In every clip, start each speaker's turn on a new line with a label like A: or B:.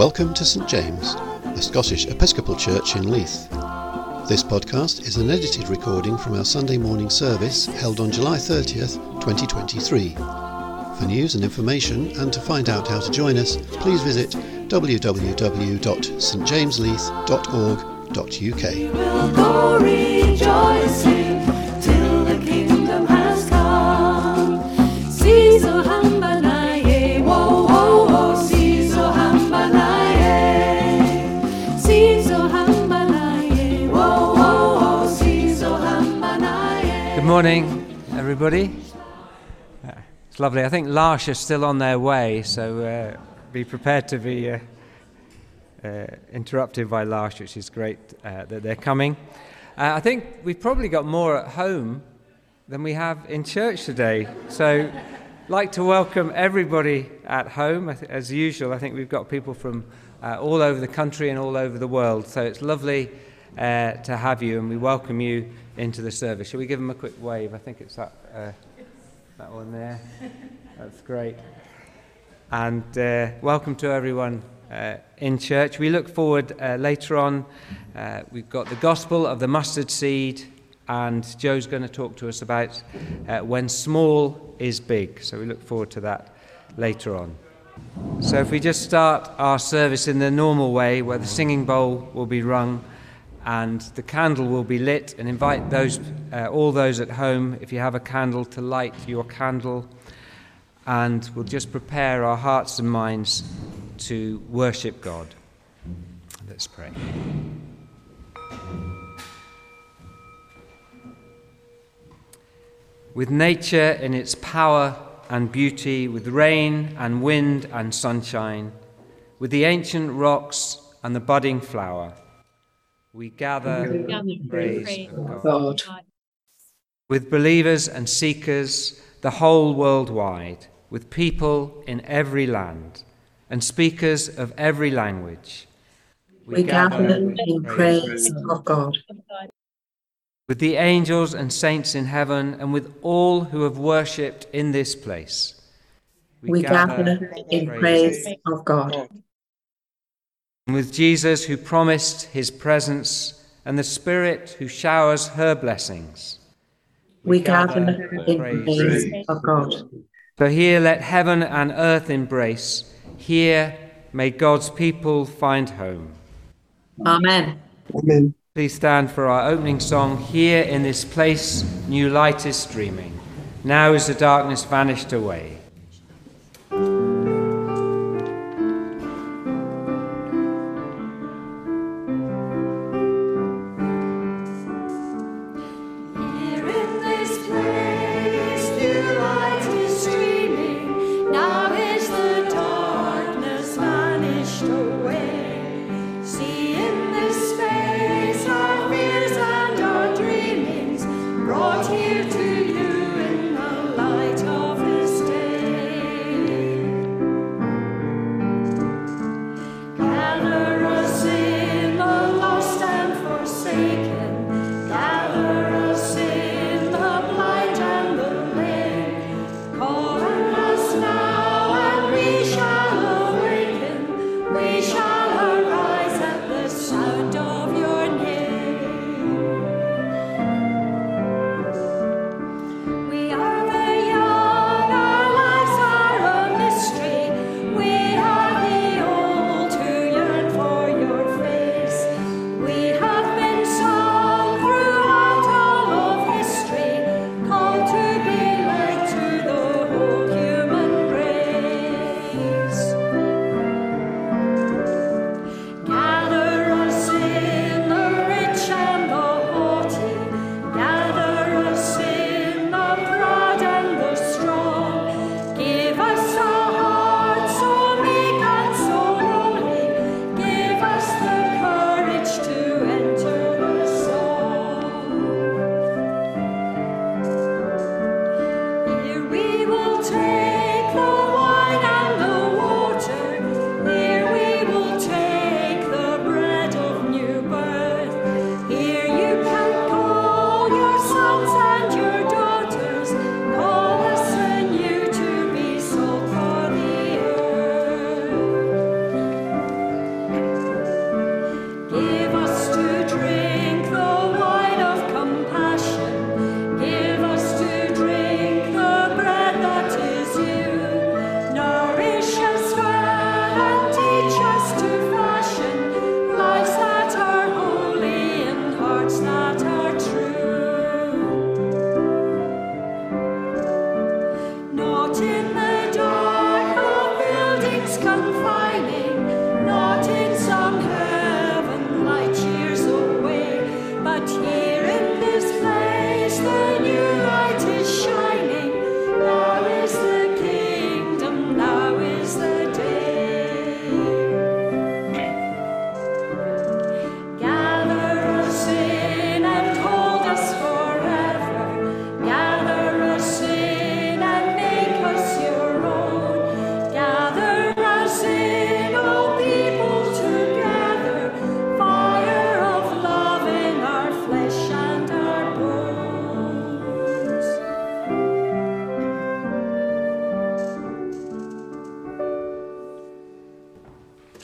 A: Welcome to St James, a Scottish Episcopal church in Leith. This podcast is an edited recording from our Sunday morning service held on July 30th, 2023. For news and information and to find out how to join us, please visit www.stjamesleith.org.uk.
B: morning, everybody. It's lovely. I think L'Arche are still on their way, so uh, be prepared to be uh, uh, interrupted by L'Arche, which is great uh, that they're coming. Uh, I think we've probably got more at home than we have in church today. So, like to welcome everybody at home. As usual, I think we've got people from uh, all over the country and all over the world. So it's lovely to have you, and we welcome you into the service. Shall we give them a quick wave? I think it's that, uh, that one there. That's great. And uh, welcome to everyone uh, in church. We look forward uh, later on. Uh, we've got the Gospel of the Mustard Seed, and Jo's going to talk to us about uh, when small is big. So we look forward to that later on. So if we just start our service in the normal way, where the singing bowl will be rung and the candle will be lit, and invite those, uh, all those at home, if you have a candle, to light your candle and we'll just prepare our hearts and minds to worship God. Let's pray. With nature in its power and beauty, with rain and wind and sunshine, with the ancient rocks and the budding flower, we gather in praise of God with believers and seekers the whole world wide, with people in every land and speakers of every language.
C: We gather in praise of God.
B: With the angels and saints in heaven and with all who have worshipped in this place.
C: We gather in praise of God.
B: And with Jesus who promised his presence and the Spirit who showers her blessings.
C: We gather in praise of God.
B: So here let heaven and earth embrace. Here may God's people find home.
C: Amen.
D: Amen.
B: Please stand for our opening song. Here in this place, new light is streaming. Now is the darkness vanished away.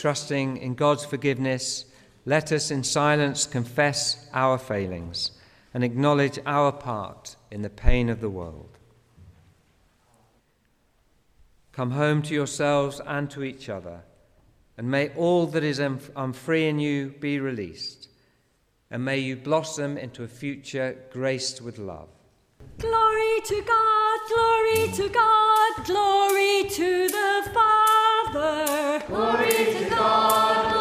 B: trusting in God's forgiveness, let us in silence confess our failings and acknowledge our part in the pain of the world. Come home to yourselves and to each other, and may all that is unfree in you be released, and may you blossom into a future graced with love.
E: Glory to God, glory to God, glory to the Father. Glory to God.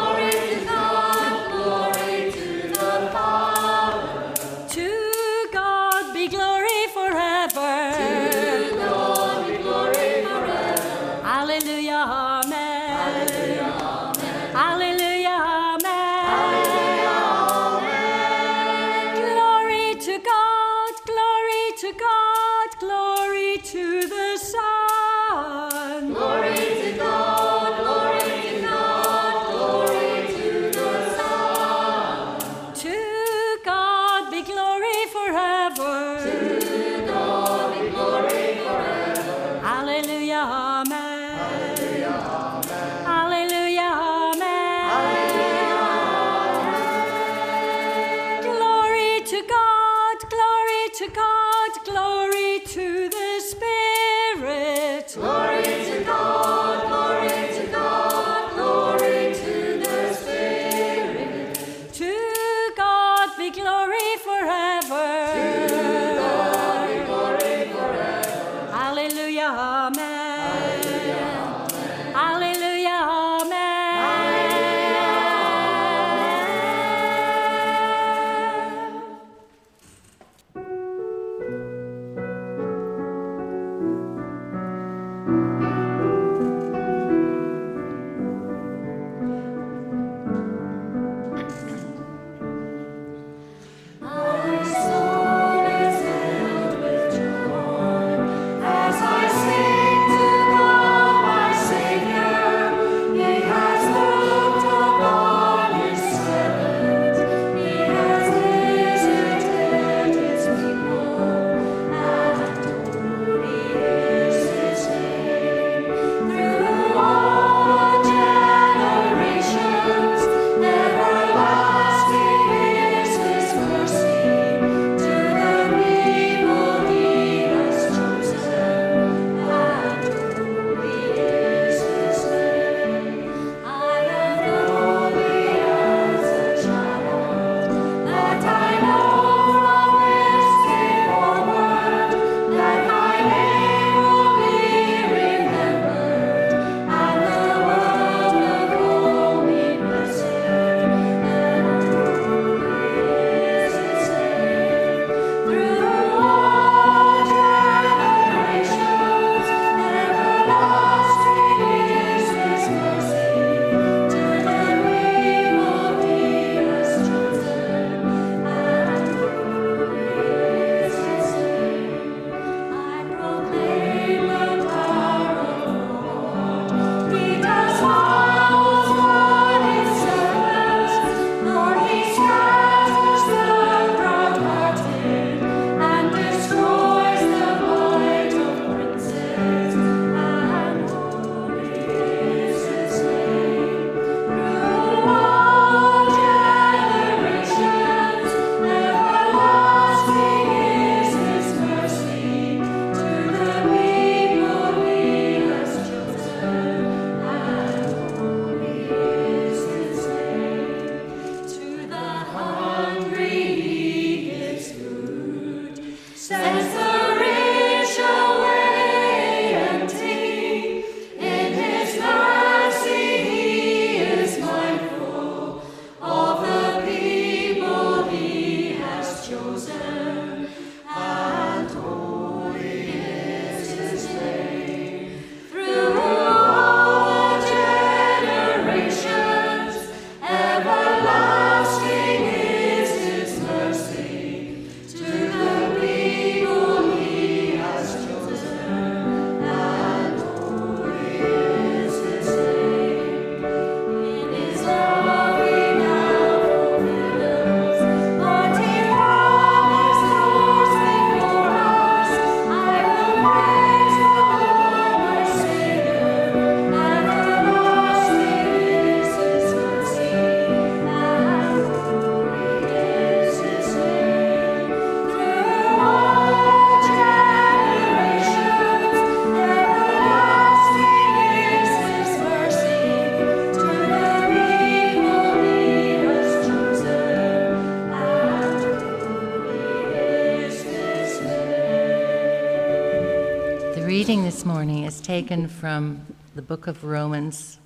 D: Taken from the book of Romans,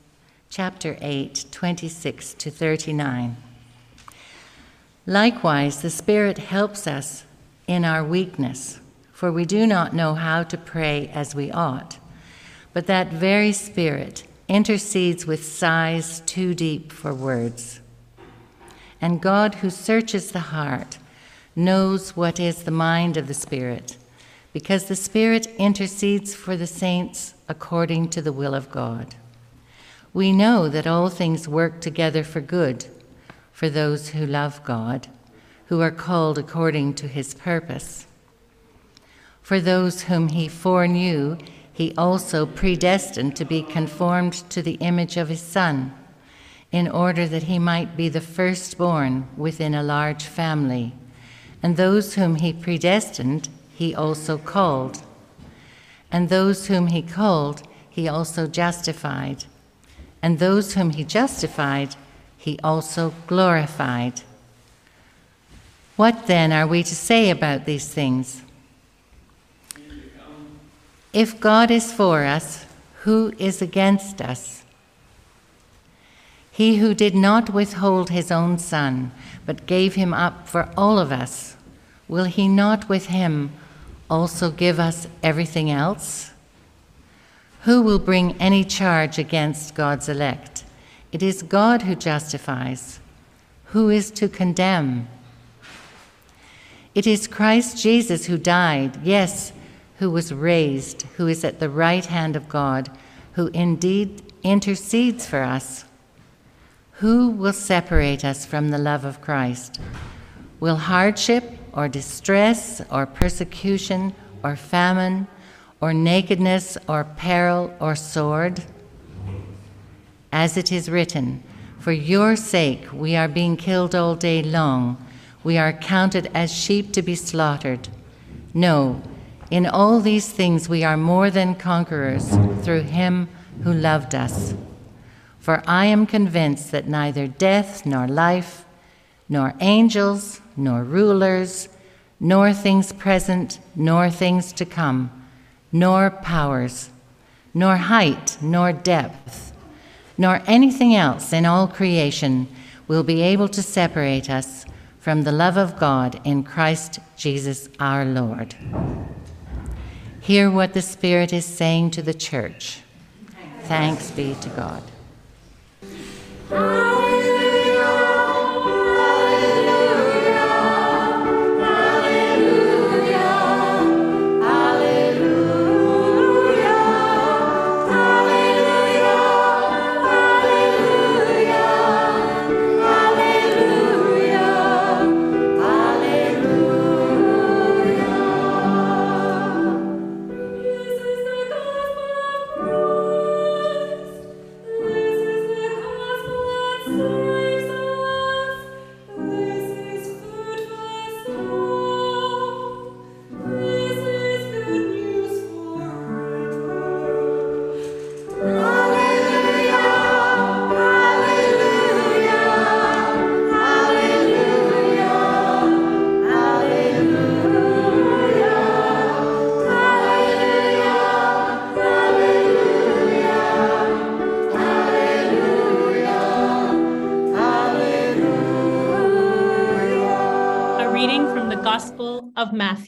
D: chapter 8, 26 to 39. Likewise, the Spirit helps us in our weakness, for we do not know how to pray as we ought. But that very Spirit intercedes with sighs too deep for words. And God, who searches the heart, knows what is the mind of the Spirit, because the Spirit intercedes for the saints according to the will of God. We know that all things work together for good for those who love God, who are called according to his purpose. For those whom he foreknew, he also predestined to be conformed to the image of his Son, in order that he might be the firstborn within a large family. And those whom he predestined, he also called. And those whom he called, he also justified. And those whom he justified, he also glorified. What then are we to say about these things? If God is for us, who is against us? He who did not withhold his own Son, but gave him up for all of us, will he not with him also give us everything else? Who will bring any charge against God's elect? It is God who justifies. Who is to condemn? It is Christ Jesus who died, yes, who was raised, who is at the right hand of God, who indeed intercedes for us. Who will separate us from the love of Christ? Will hardship or distress or persecution or famine or nakedness or peril or sword? As it is written, For your sake we are being killed all day long, we are counted as sheep to be slaughtered. No, in all these things we are more than conquerors through him who loved us. For I am convinced that neither death nor life, nor angels, nor rulers, nor things present, nor things to come, nor powers, nor height, nor depth, nor anything else in all creation will be able to separate us from the love of God in Christ Jesus our Lord. Hear what the Spirit is saying to the church. Thanks be to God.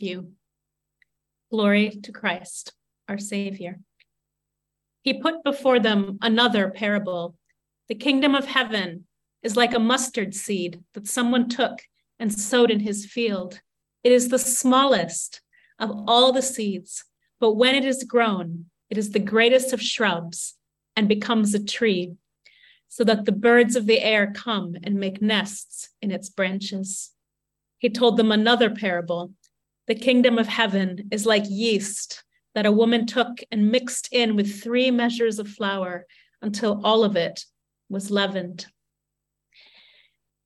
F: Matthew. Glory to Christ, our Savior. He put before them another parable. The kingdom of heaven is like a mustard seed that someone took and sowed in his field. It is the smallest of all the seeds, but when it is grown, it is the greatest of shrubs and becomes a tree, so that the birds of the air come and make nests in its branches. He told them another parable. The kingdom of heaven is like yeast that a woman took and mixed in with three measures of flour until all of it was leavened.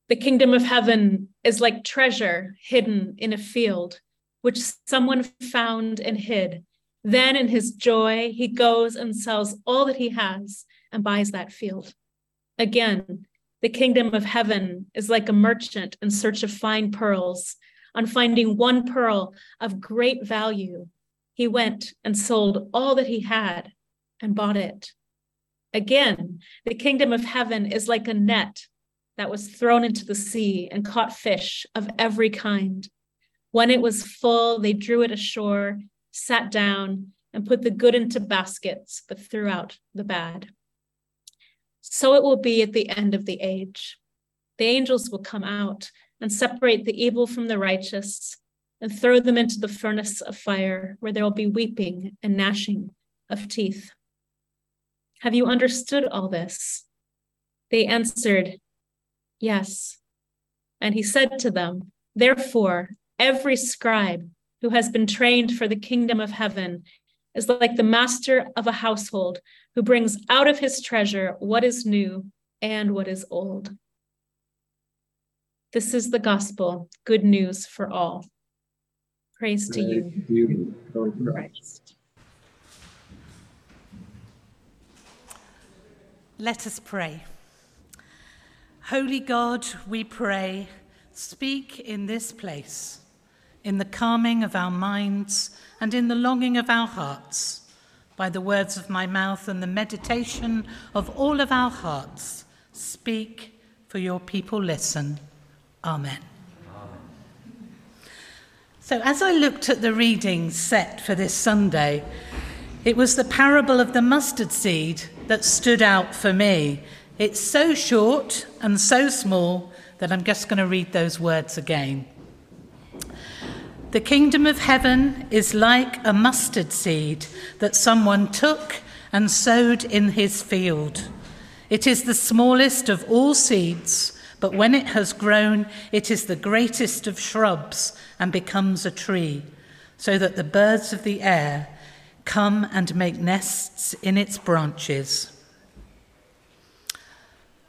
F: The kingdom of heaven is like treasure hidden in a field, which someone found and hid. Then, in his joy, he goes and sells all that he has and buys that field. Again, the kingdom of heaven is like a merchant in search of fine pearls. On finding one pearl of great value, he went and sold all that he had and bought it. Again, the kingdom of heaven is like a net that was thrown into the sea and caught fish of every kind. When it was full, they drew it ashore, sat down, and put the good into baskets, but threw out the bad. So it will be at the end of the age. The angels will come out and separate the evil from the righteous and throw them into the furnace of fire, where there will be weeping and gnashing of teeth. Have you understood all this? They answered, Yes. And he said to them, Therefore, every scribe who has been trained for the kingdom of heaven is like the master of a household who brings out of his treasure what is new and what is old. This is the gospel, good news for all. Praise, to you, you Christ.
G: Let us pray. Holy God, we pray, speak in this place, in the calming of our minds and in the longing of our hearts, by the words of my mouth and the meditation of all of our hearts. Speak, for your people listen. Amen. So, as I looked at the readings set for this Sunday, it was the parable of the mustard seed that stood out for me it's so short and so small that I'm just going to read those words again. The kingdom of heaven is like a mustard seed that someone took and sowed in his field. It is the smallest of all seeds, but when it has grown, it is the greatest of shrubs and becomes a tree, so that the birds of the air come and make nests in its branches.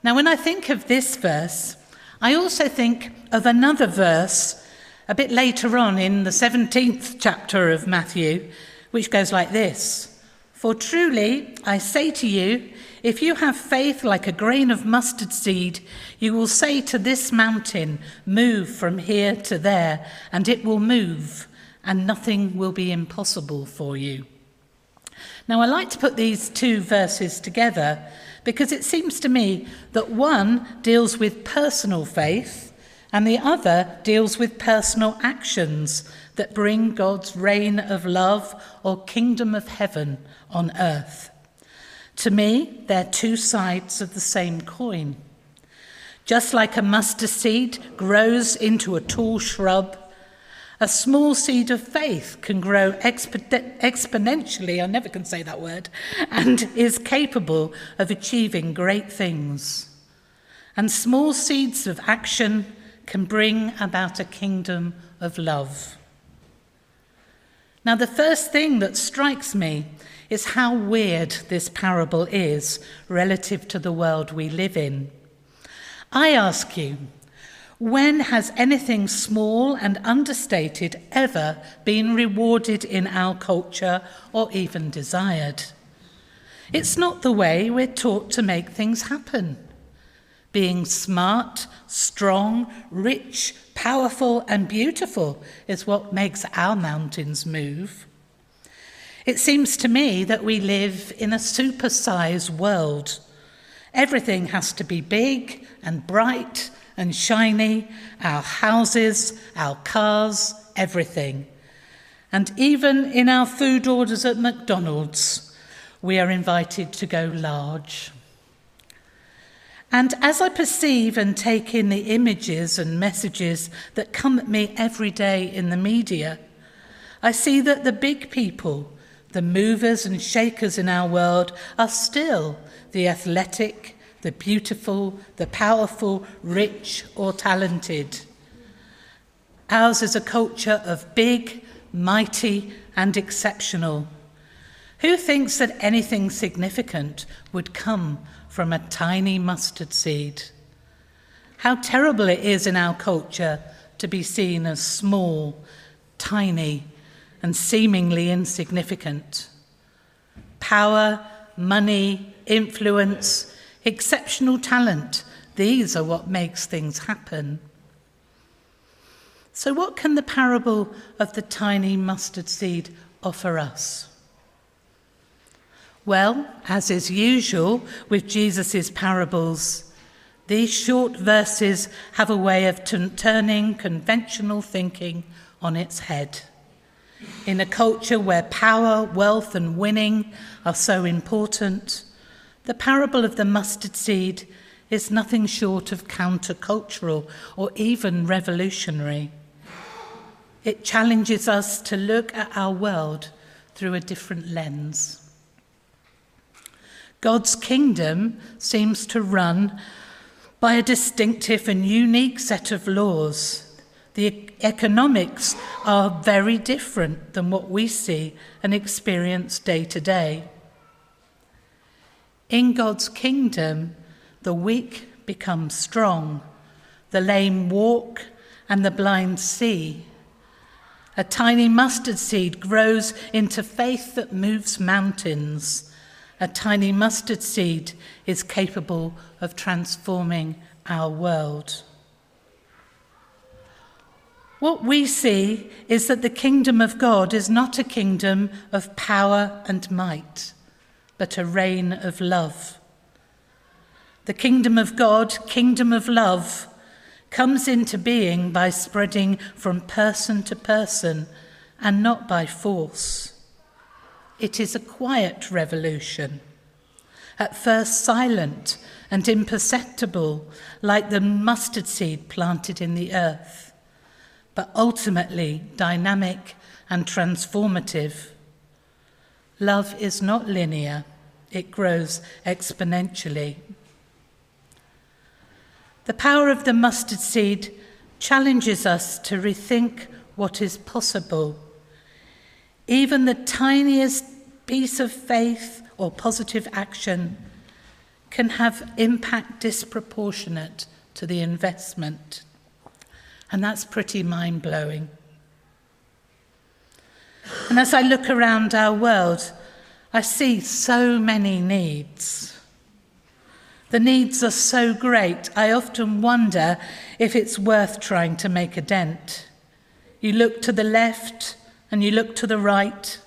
G: Now, when I think of this verse, I also think of another verse a bit later on in the 17th chapter of Matthew, which goes like this For truly, I say to you, if you have faith like a grain of mustard seed, you will say to this mountain, Move from here to there, and it will move, and nothing will be impossible for you. Now, I like to put these two verses together because it seems to me that one deals with personal faith and the other deals with personal actions that bring God's reign of love or kingdom of heaven on earth. To me, they're two sides of the same coin. Just like a mustard seed grows into a tall shrub a small seed of faith can grow expo- exponentially, I never can say that word, and is capable of achieving great things. And small seeds of action can bring about a kingdom of love. Now, the first thing that strikes me is how weird this parable is relative to the world we live in. I ask you, when has anything small and understated ever been rewarded in our culture or even desired? It's not the way we're taught to make things happen. Being smart, strong, rich, powerful, and beautiful is what makes our mountains move. It seems to me that we live in a supersized world. Everything has to be big and bright and shiny, our houses, our cars, everything. And even in our food orders at McDonald's, we are invited to go large. And as I perceive and take in the images and messages that come at me every day in the media, I see that the big people, the movers and shakers in our world, are still the athletic, the beautiful, the powerful, rich, or talented. Ours is a culture of big, mighty, and exceptional. Who thinks that anything significant would come from a tiny mustard seed? How terrible it is in our culture to be seen as small, tiny, and seemingly insignificant. Power, money, influence, exceptional talent, these are what makes things happen. So, what can the parable of the tiny mustard seed offer us? Well, as is usual with Jesus' parables, these short verses have a way of t- turning conventional thinking on its head. In a culture where power, wealth, and winning are so important, the parable of the mustard seed is nothing short of countercultural or even revolutionary. It challenges us to look at our world through a different lens. God's kingdom seems to run by a distinctive and unique set of laws. The economics are very different than what we see and experience day to day. In God's kingdom, the weak become strong, the lame walk, and the blind see. A tiny mustard seed grows into faith that moves mountains. A tiny mustard seed is capable of transforming our world. What we see is that the kingdom of God is not a kingdom of power and might, but a reign of love. The kingdom of God, kingdom of love, comes into being by spreading from person to person and not by force. It is a quiet revolution, at first silent and imperceptible, like the mustard seed planted in the earth, but ultimately dynamic and transformative. Love is not linear, it grows exponentially. The power of the mustard seed challenges us to rethink what is possible. Even the tiniest piece of faith or positive action can have impact disproportionate to the investment. And that's pretty mind blowing. And as I look around our world, I see so many needs. The needs are so great, I often wonder if it's worth trying to make a dent. You look to the left and you look to the right,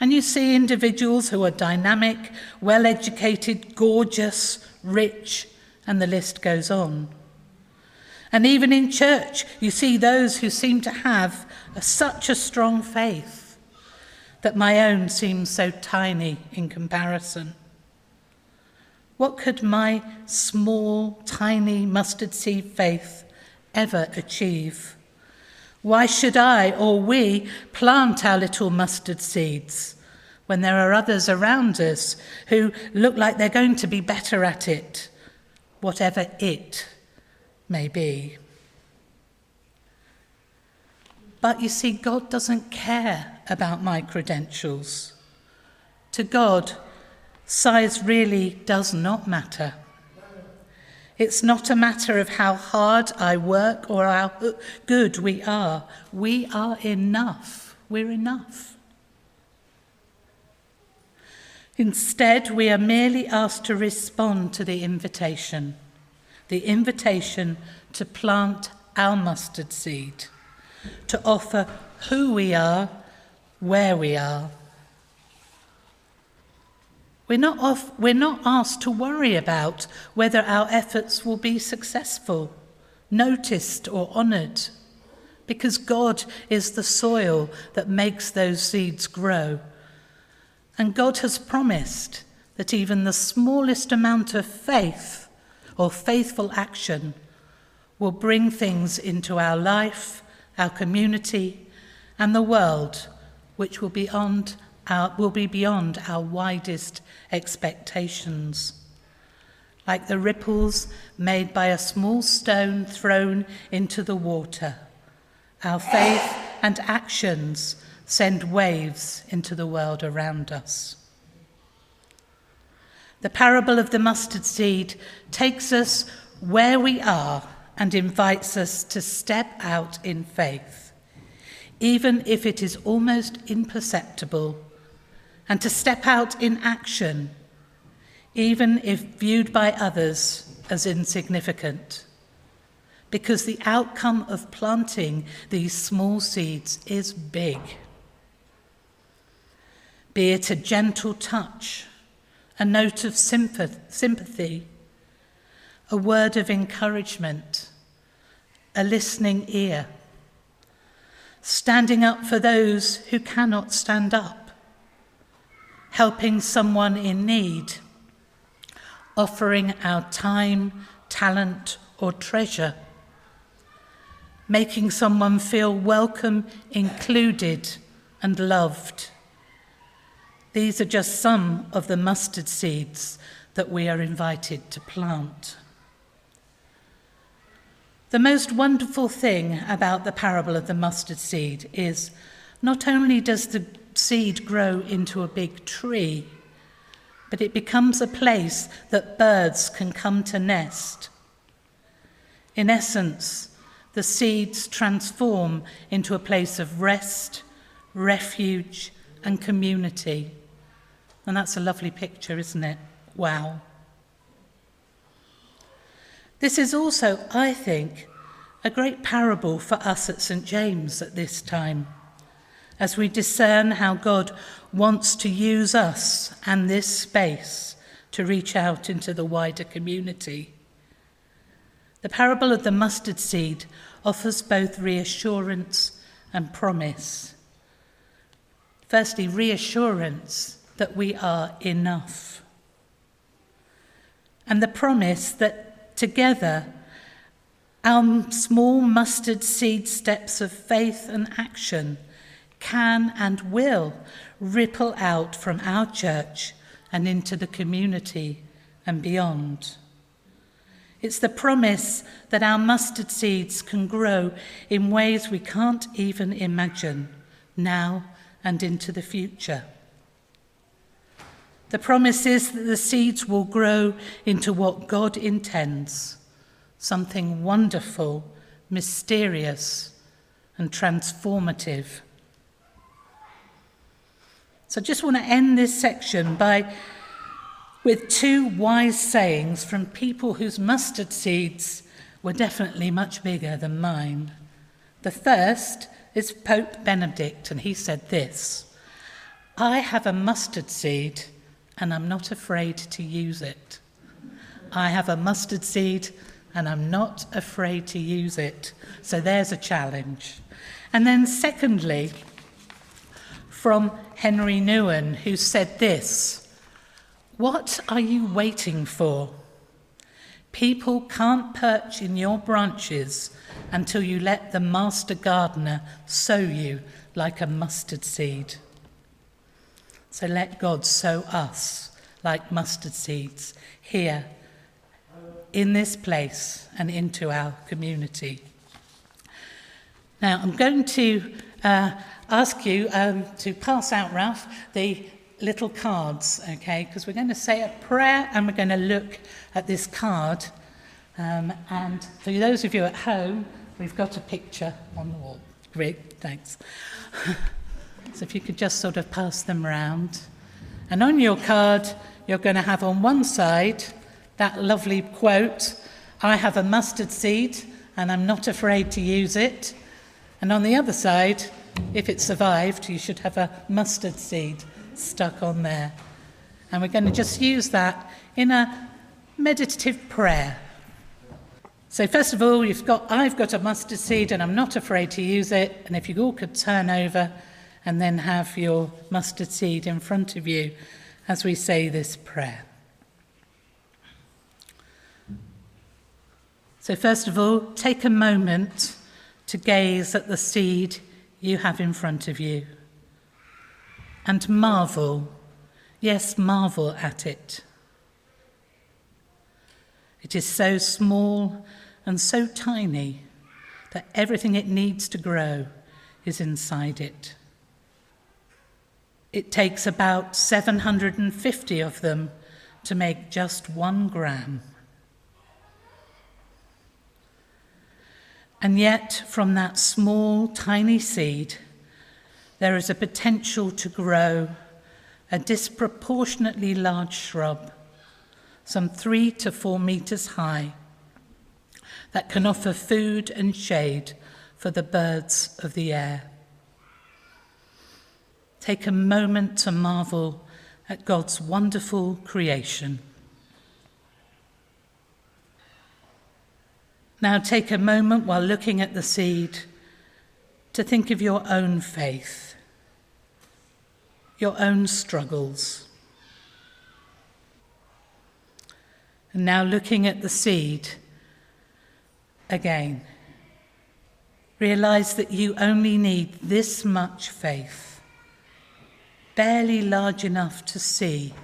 G: and you see individuals who are dynamic, well educated, gorgeous, rich, and the list goes on. And even in church, you see those who seem to have a, such a strong faith that my own seems so tiny in comparison. What could my small, tiny mustard seed faith ever achieve? Why should I or we plant our little mustard seeds when there are others around us who look like they're going to be better at it, whatever it may be? But you see, God doesn't care about my credentials. To God, Size really does not matter. It's not a matter of how hard I work or how good we are. We are enough. We're enough. Instead, we are merely asked to respond to the invitation the invitation to plant our mustard seed, to offer who we are, where we are, we're not, off, we're not asked to worry about whether our efforts will be successful noticed, or honoured, because God is the soil that makes those seeds grow. And God has promised that even the smallest amount of faith or faithful action will bring things into our life, our community, and the world, which will, be beyond our, will be beyond our widest expectations. Like the ripples made by a small stone thrown into the water, our faith and actions send waves into the world around us. The parable of the mustard seed takes us where we are and invites us to step out in faith, even if it is almost imperceptible, and to step out in action, even if viewed by others as insignificant. Because the outcome of planting these small seeds is big. Be it a gentle touch, a note of sympathy, a word of encouragement, a listening ear, standing up for those who cannot stand up, helping someone in need, offering our time, talent, or treasure, making someone feel welcome, included, and loved. These are just some of the mustard seeds that we are invited to plant. The most wonderful thing about the parable of the mustard seed is not only does the seed grow into a big tree, but it becomes a place that birds can come to nest. In essence, the seeds transform into a place of rest, refuge, and community. And that's a lovely picture, isn't it? Wow. This is also, I think, a great parable for us at St. James at this time, as we discern how God wants to use us and this space to reach out into the wider community. The parable of the mustard seed offers both reassurance and promise. Firstly, reassurance that we are enough, and the promise that Together, our small mustard seed steps of faith and action can and will ripple out from our church and into the community and beyond. It's the promise that our mustard seeds can grow in ways we can't even imagine now and into the future. The promise is that the seeds will grow into what God intends something wonderful, mysterious, and transformative. So I just want to end this section by with two wise sayings from people whose mustard seeds were definitely much bigger than mine. The first is Pope Benedict, and he said this I have a mustard seed and I'm not afraid to use it. I have a mustard seed and I'm not afraid to use it. So there's a challenge. And then, secondly, from Henri Nouwen, who said this What are you waiting for? People can't perch in your branches until you let the master gardener sow you like a mustard seed. So let God sow us like mustard seeds here in this place and into our community. Now, I'm going to uh, ask you um, to pass out, Ralph, the little cards, okay? Because we're going to say a prayer and we're going to look at this card. Um, and for those of you at home, we've got a picture on the wall. Great, thanks. So if you could just sort of pass them around. And on your card, you're going to have on one side that lovely quote I have a mustard seed and I'm not afraid to use it. And on the other side, if it survived, you should have a mustard seed stuck on there. And we're going to just use that in a meditative prayer. So first of all, you've got I've got a mustard seed and I'm not afraid to use it. And if you all could turn over and then have your mustard seed in front of you as we say this prayer. So first of all, take a moment to gaze at the seed you have in front of you and marvel, yes, marvel at it. It is so small and so tiny that everything it needs to grow is inside it. It takes about 750 of them to make just one gram. And yet, from that small, tiny seed, there is a potential to grow a disproportionately large shrub, some three to four meters high, that can offer food and shade for the birds of the air. Take a moment to marvel at God's wonderful creation. Now take a moment while looking at the seed to think of your own faith, your own struggles. And now looking at the seed again, realize that you only need this much faith, barely large enough to see.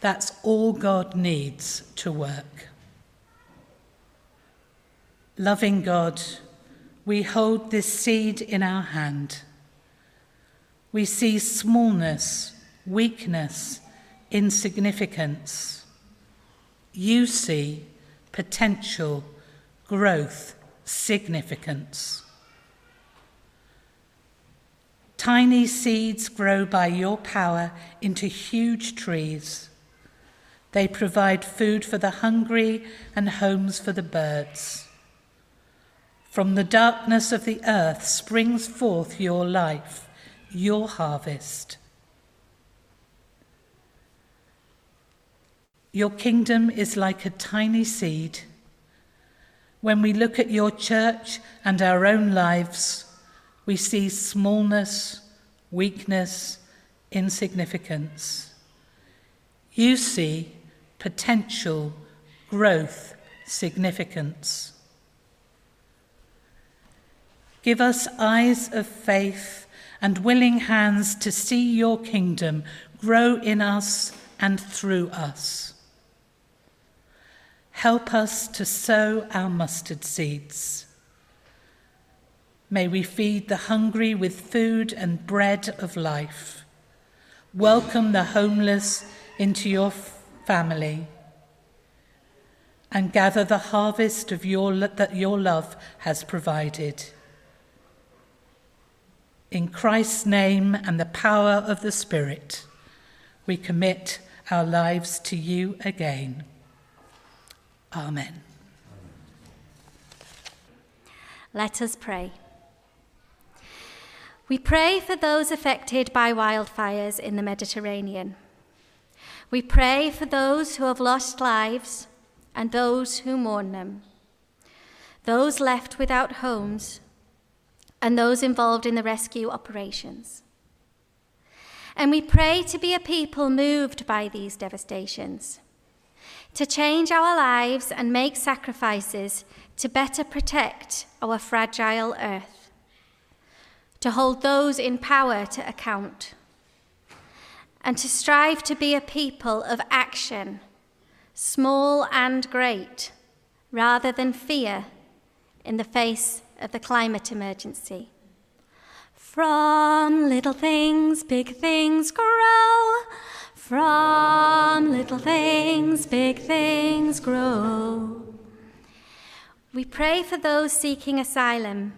G: That's all God needs to work. Loving God, we hold this seed in our hand. We see smallness, weakness, insignificance. You see potential, growth, significance. Tiny seeds grow by your power into huge trees. They provide food for the hungry and homes for the birds. From the darkness of the earth springs forth your life, your harvest. Your kingdom is like a tiny seed. When we look at your church and our own lives, we see smallness, weakness, insignificance. You see potential, growth, significance. Give us eyes of faith and willing hands to see your kingdom grow in us and through us. Help us to sow our mustard seeds. May we feed the hungry with food and bread of life. Welcome the homeless into your family and gather the harvest of your, that your love has provided. In Christ's name and the power of the Spirit, we commit our lives to you again. Amen.
E: Let us pray. We pray for those affected by wildfires in the Mediterranean. We pray for those who have lost lives and those who mourn them, those left without homes, and those involved in the rescue operations. And we pray to be a people moved by these devastations to change our lives and make sacrifices to better protect our fragile earth, to hold those in power to account, and to strive to be a people of action, small and great, rather than fear in the face of the climate emergency. From little things, big things grow. From little things, big things grow. We pray for those seeking asylum,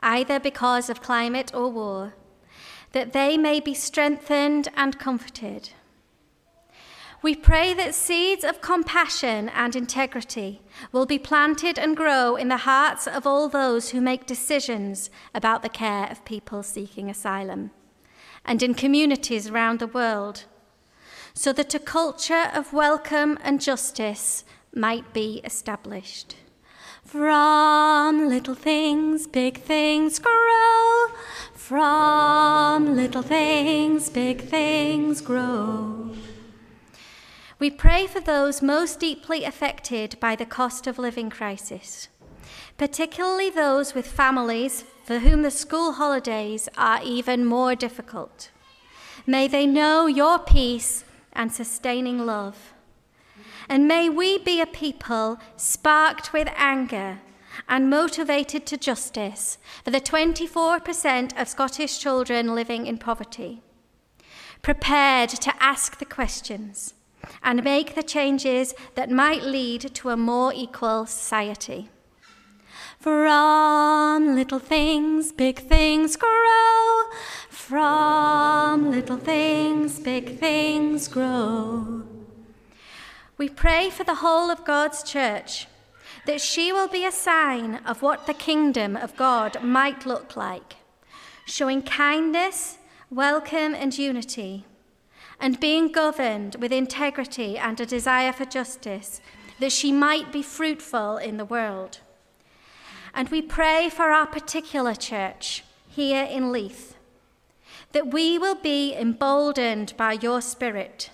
E: either because of climate or war, that they may be strengthened and comforted. We pray that seeds of compassion and integrity will be planted and grow in the hearts of all those who make decisions about the care of people seeking asylum and in communities around the world so that a culture of welcome and justice might be established. From little things, big things grow. From little things, big things grow. We pray for those most deeply affected by the cost of living crisis, particularly those with families for whom the school holidays are even more difficult. May they know your peace and sustaining love. And may we be a people sparked with anger and motivated to justice for the 24% of Scottish children living in poverty, prepared to ask the questions and make the changes that might lead to a more equal society. From little things, big things grow. From little things, big things grow. We pray for the whole of God's church that she will be a sign of what the kingdom of God might look like, showing kindness, welcome, and unity and being governed with integrity and a desire for justice, that she might be fruitful in the world. And we pray for our particular church here in Leith, that we will be emboldened by your Spirit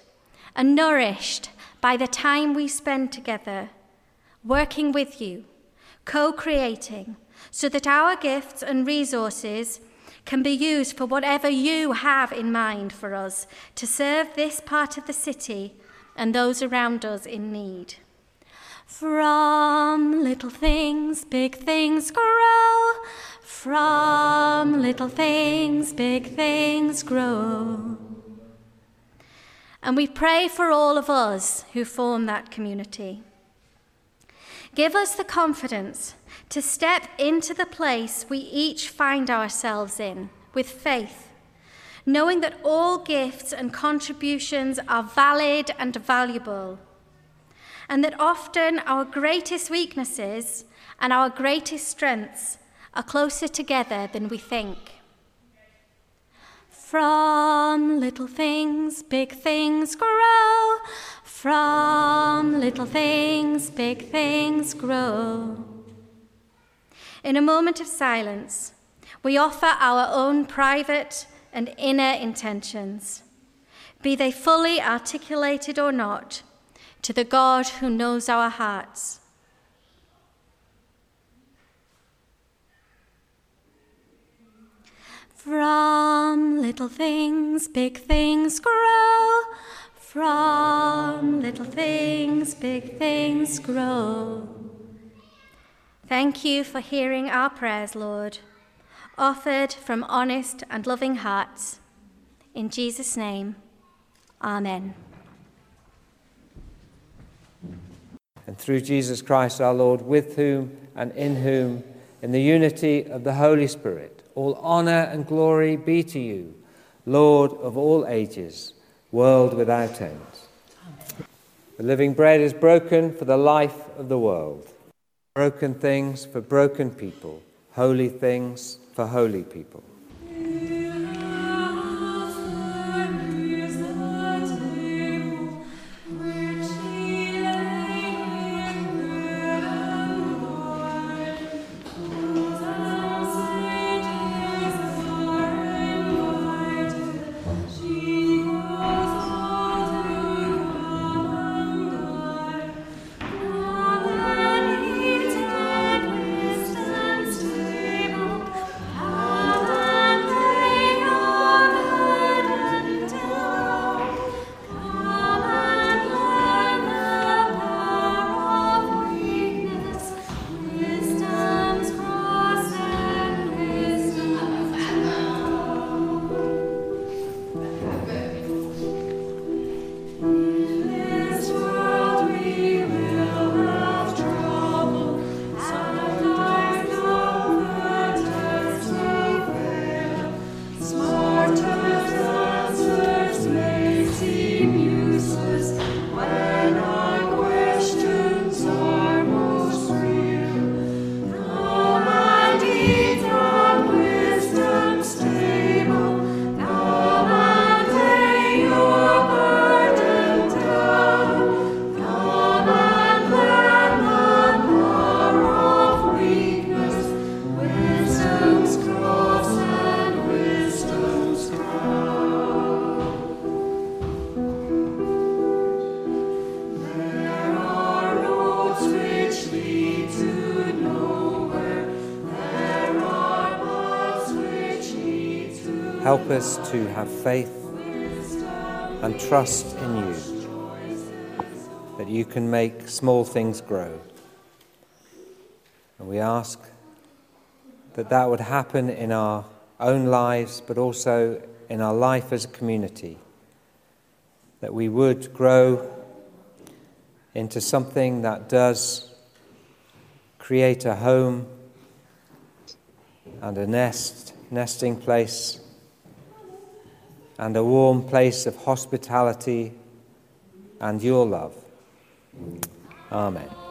E: and nourished by the time we spend together, working with you, co creating, so that our gifts and resources can be used for whatever you have in mind for us to serve this part of the city and those around us in need. From little things, big things grow. From little things, big things grow. And we pray for all of us who form that community. Give us the confidence to step into the place we each find ourselves in with faith, knowing that all gifts and contributions are valid and valuable, and that often our greatest weaknesses and our greatest strengths are closer together than we think. From little things, big things grow. From little things, big things grow. In a moment of silence, we offer our own private and inner intentions, be they fully articulated or not, to the God who knows our hearts. From little things, big things grow. From little things, big things grow. Thank you for hearing our prayers, Lord, offered from honest and loving hearts. In Jesus' name, Amen.
B: And through Jesus Christ our Lord, with whom and in whom, in the unity of the Holy Spirit, all honour and glory be to you, Lord of all ages, world without end. The living bread is broken for the life of the world. Broken things for broken people, holy things for holy people. Us to have faith and trust in you that you can make small things grow. And we ask that that would happen in our own lives, but also in our life as a community. That we would grow into something that does create a home and a nest, nesting place, and a warm place of hospitality and your love. Amen.